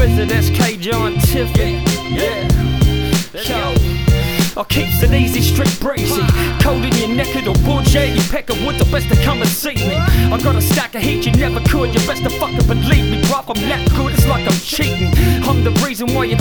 it SK John Tiffany? Yeah. Yo. I keeps it easy, straight breezy. Cold in your neck of the woods, yeah, you peck of wood, the best to come and see me. I got a stack of heat you never could, you best to fucking believe me. Drop, I'm that good, it's like I'm cheating. I'm the reason why your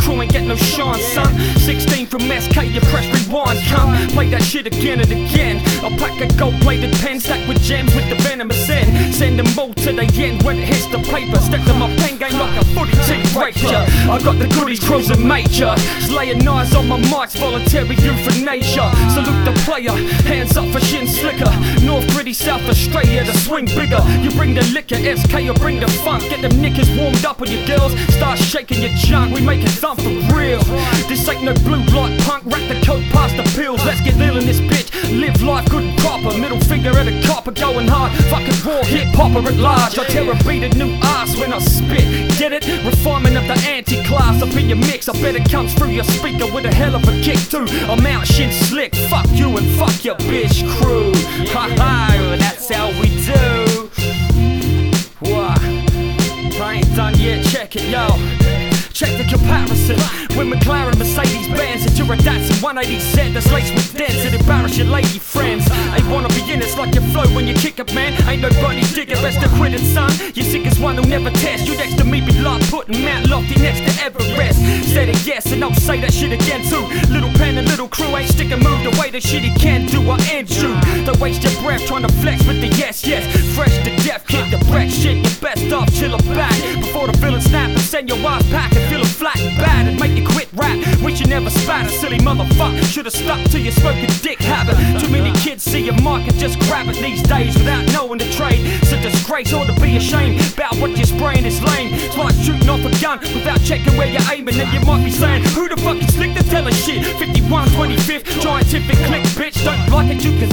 Play that shit again and again. I pack a gold plated pen stacked with gems with the venomous end. Send them all to the end when it hits the paper. Step to my pen game like a footy team rager. I got the goodies, cruising major. Slaying knives on my mics, voluntary euthanasia. Salute the player, hands up for shin slicker. North gritty, South Australia, the swing bigger. You bring the liquor, SK, or bring the funk. Get them knickers warmed up on your girls. Start shaking your junk, we make it something for real. This ain't no blue punk, rack the coke past the pills. Let's get ill in this bitch. Live life good and proper. Middle finger at a copper, going hard. Fucking raw hip hopper at large. I tear a a new ass when I spit. Get it? Refinement of the anti class up in your mix. I bet it comes through your speaker with a hell of a kick too. I'm out shit slick. Fuck you and fuck your bitch crew. Ha ha, that's how we do. I ain't done yet, check it, yo. Check the comparison with McLaren, Mercedes Benz, and you're a Datsun 180 set that's laced with dents and embarrass your lady friends. Ain't wanna be in it's like your flow when you kick up, man. Ain't no bunny digger, best to quit it, son. You sick as one who never test. You next to me, be like putting Mount Lofty next to Everest. Said it yes, and I'll say that shit again too. Little pen and little crew ain't sticking move the way the shit he can do. I end you. Don't waste your breath trying to flex with the yes, yes. Fresh to death, kick the wreck shit. You best off chill back send your ass back and feeling flat and bad and make you quit rap. Wish you never spat a silly motherfucker. Should've stuck to your smoking dick habit. Too many kids see a mark and just grab it these days without knowing the trade. It's a disgrace or to be ashamed about what you're spraying is lame. It's like shooting off a gun without checking where you're aiming. And you might be saying, Who the fuck is slick to tell us shit? 51, 25th, scientific click, bitch. Don't like it, you can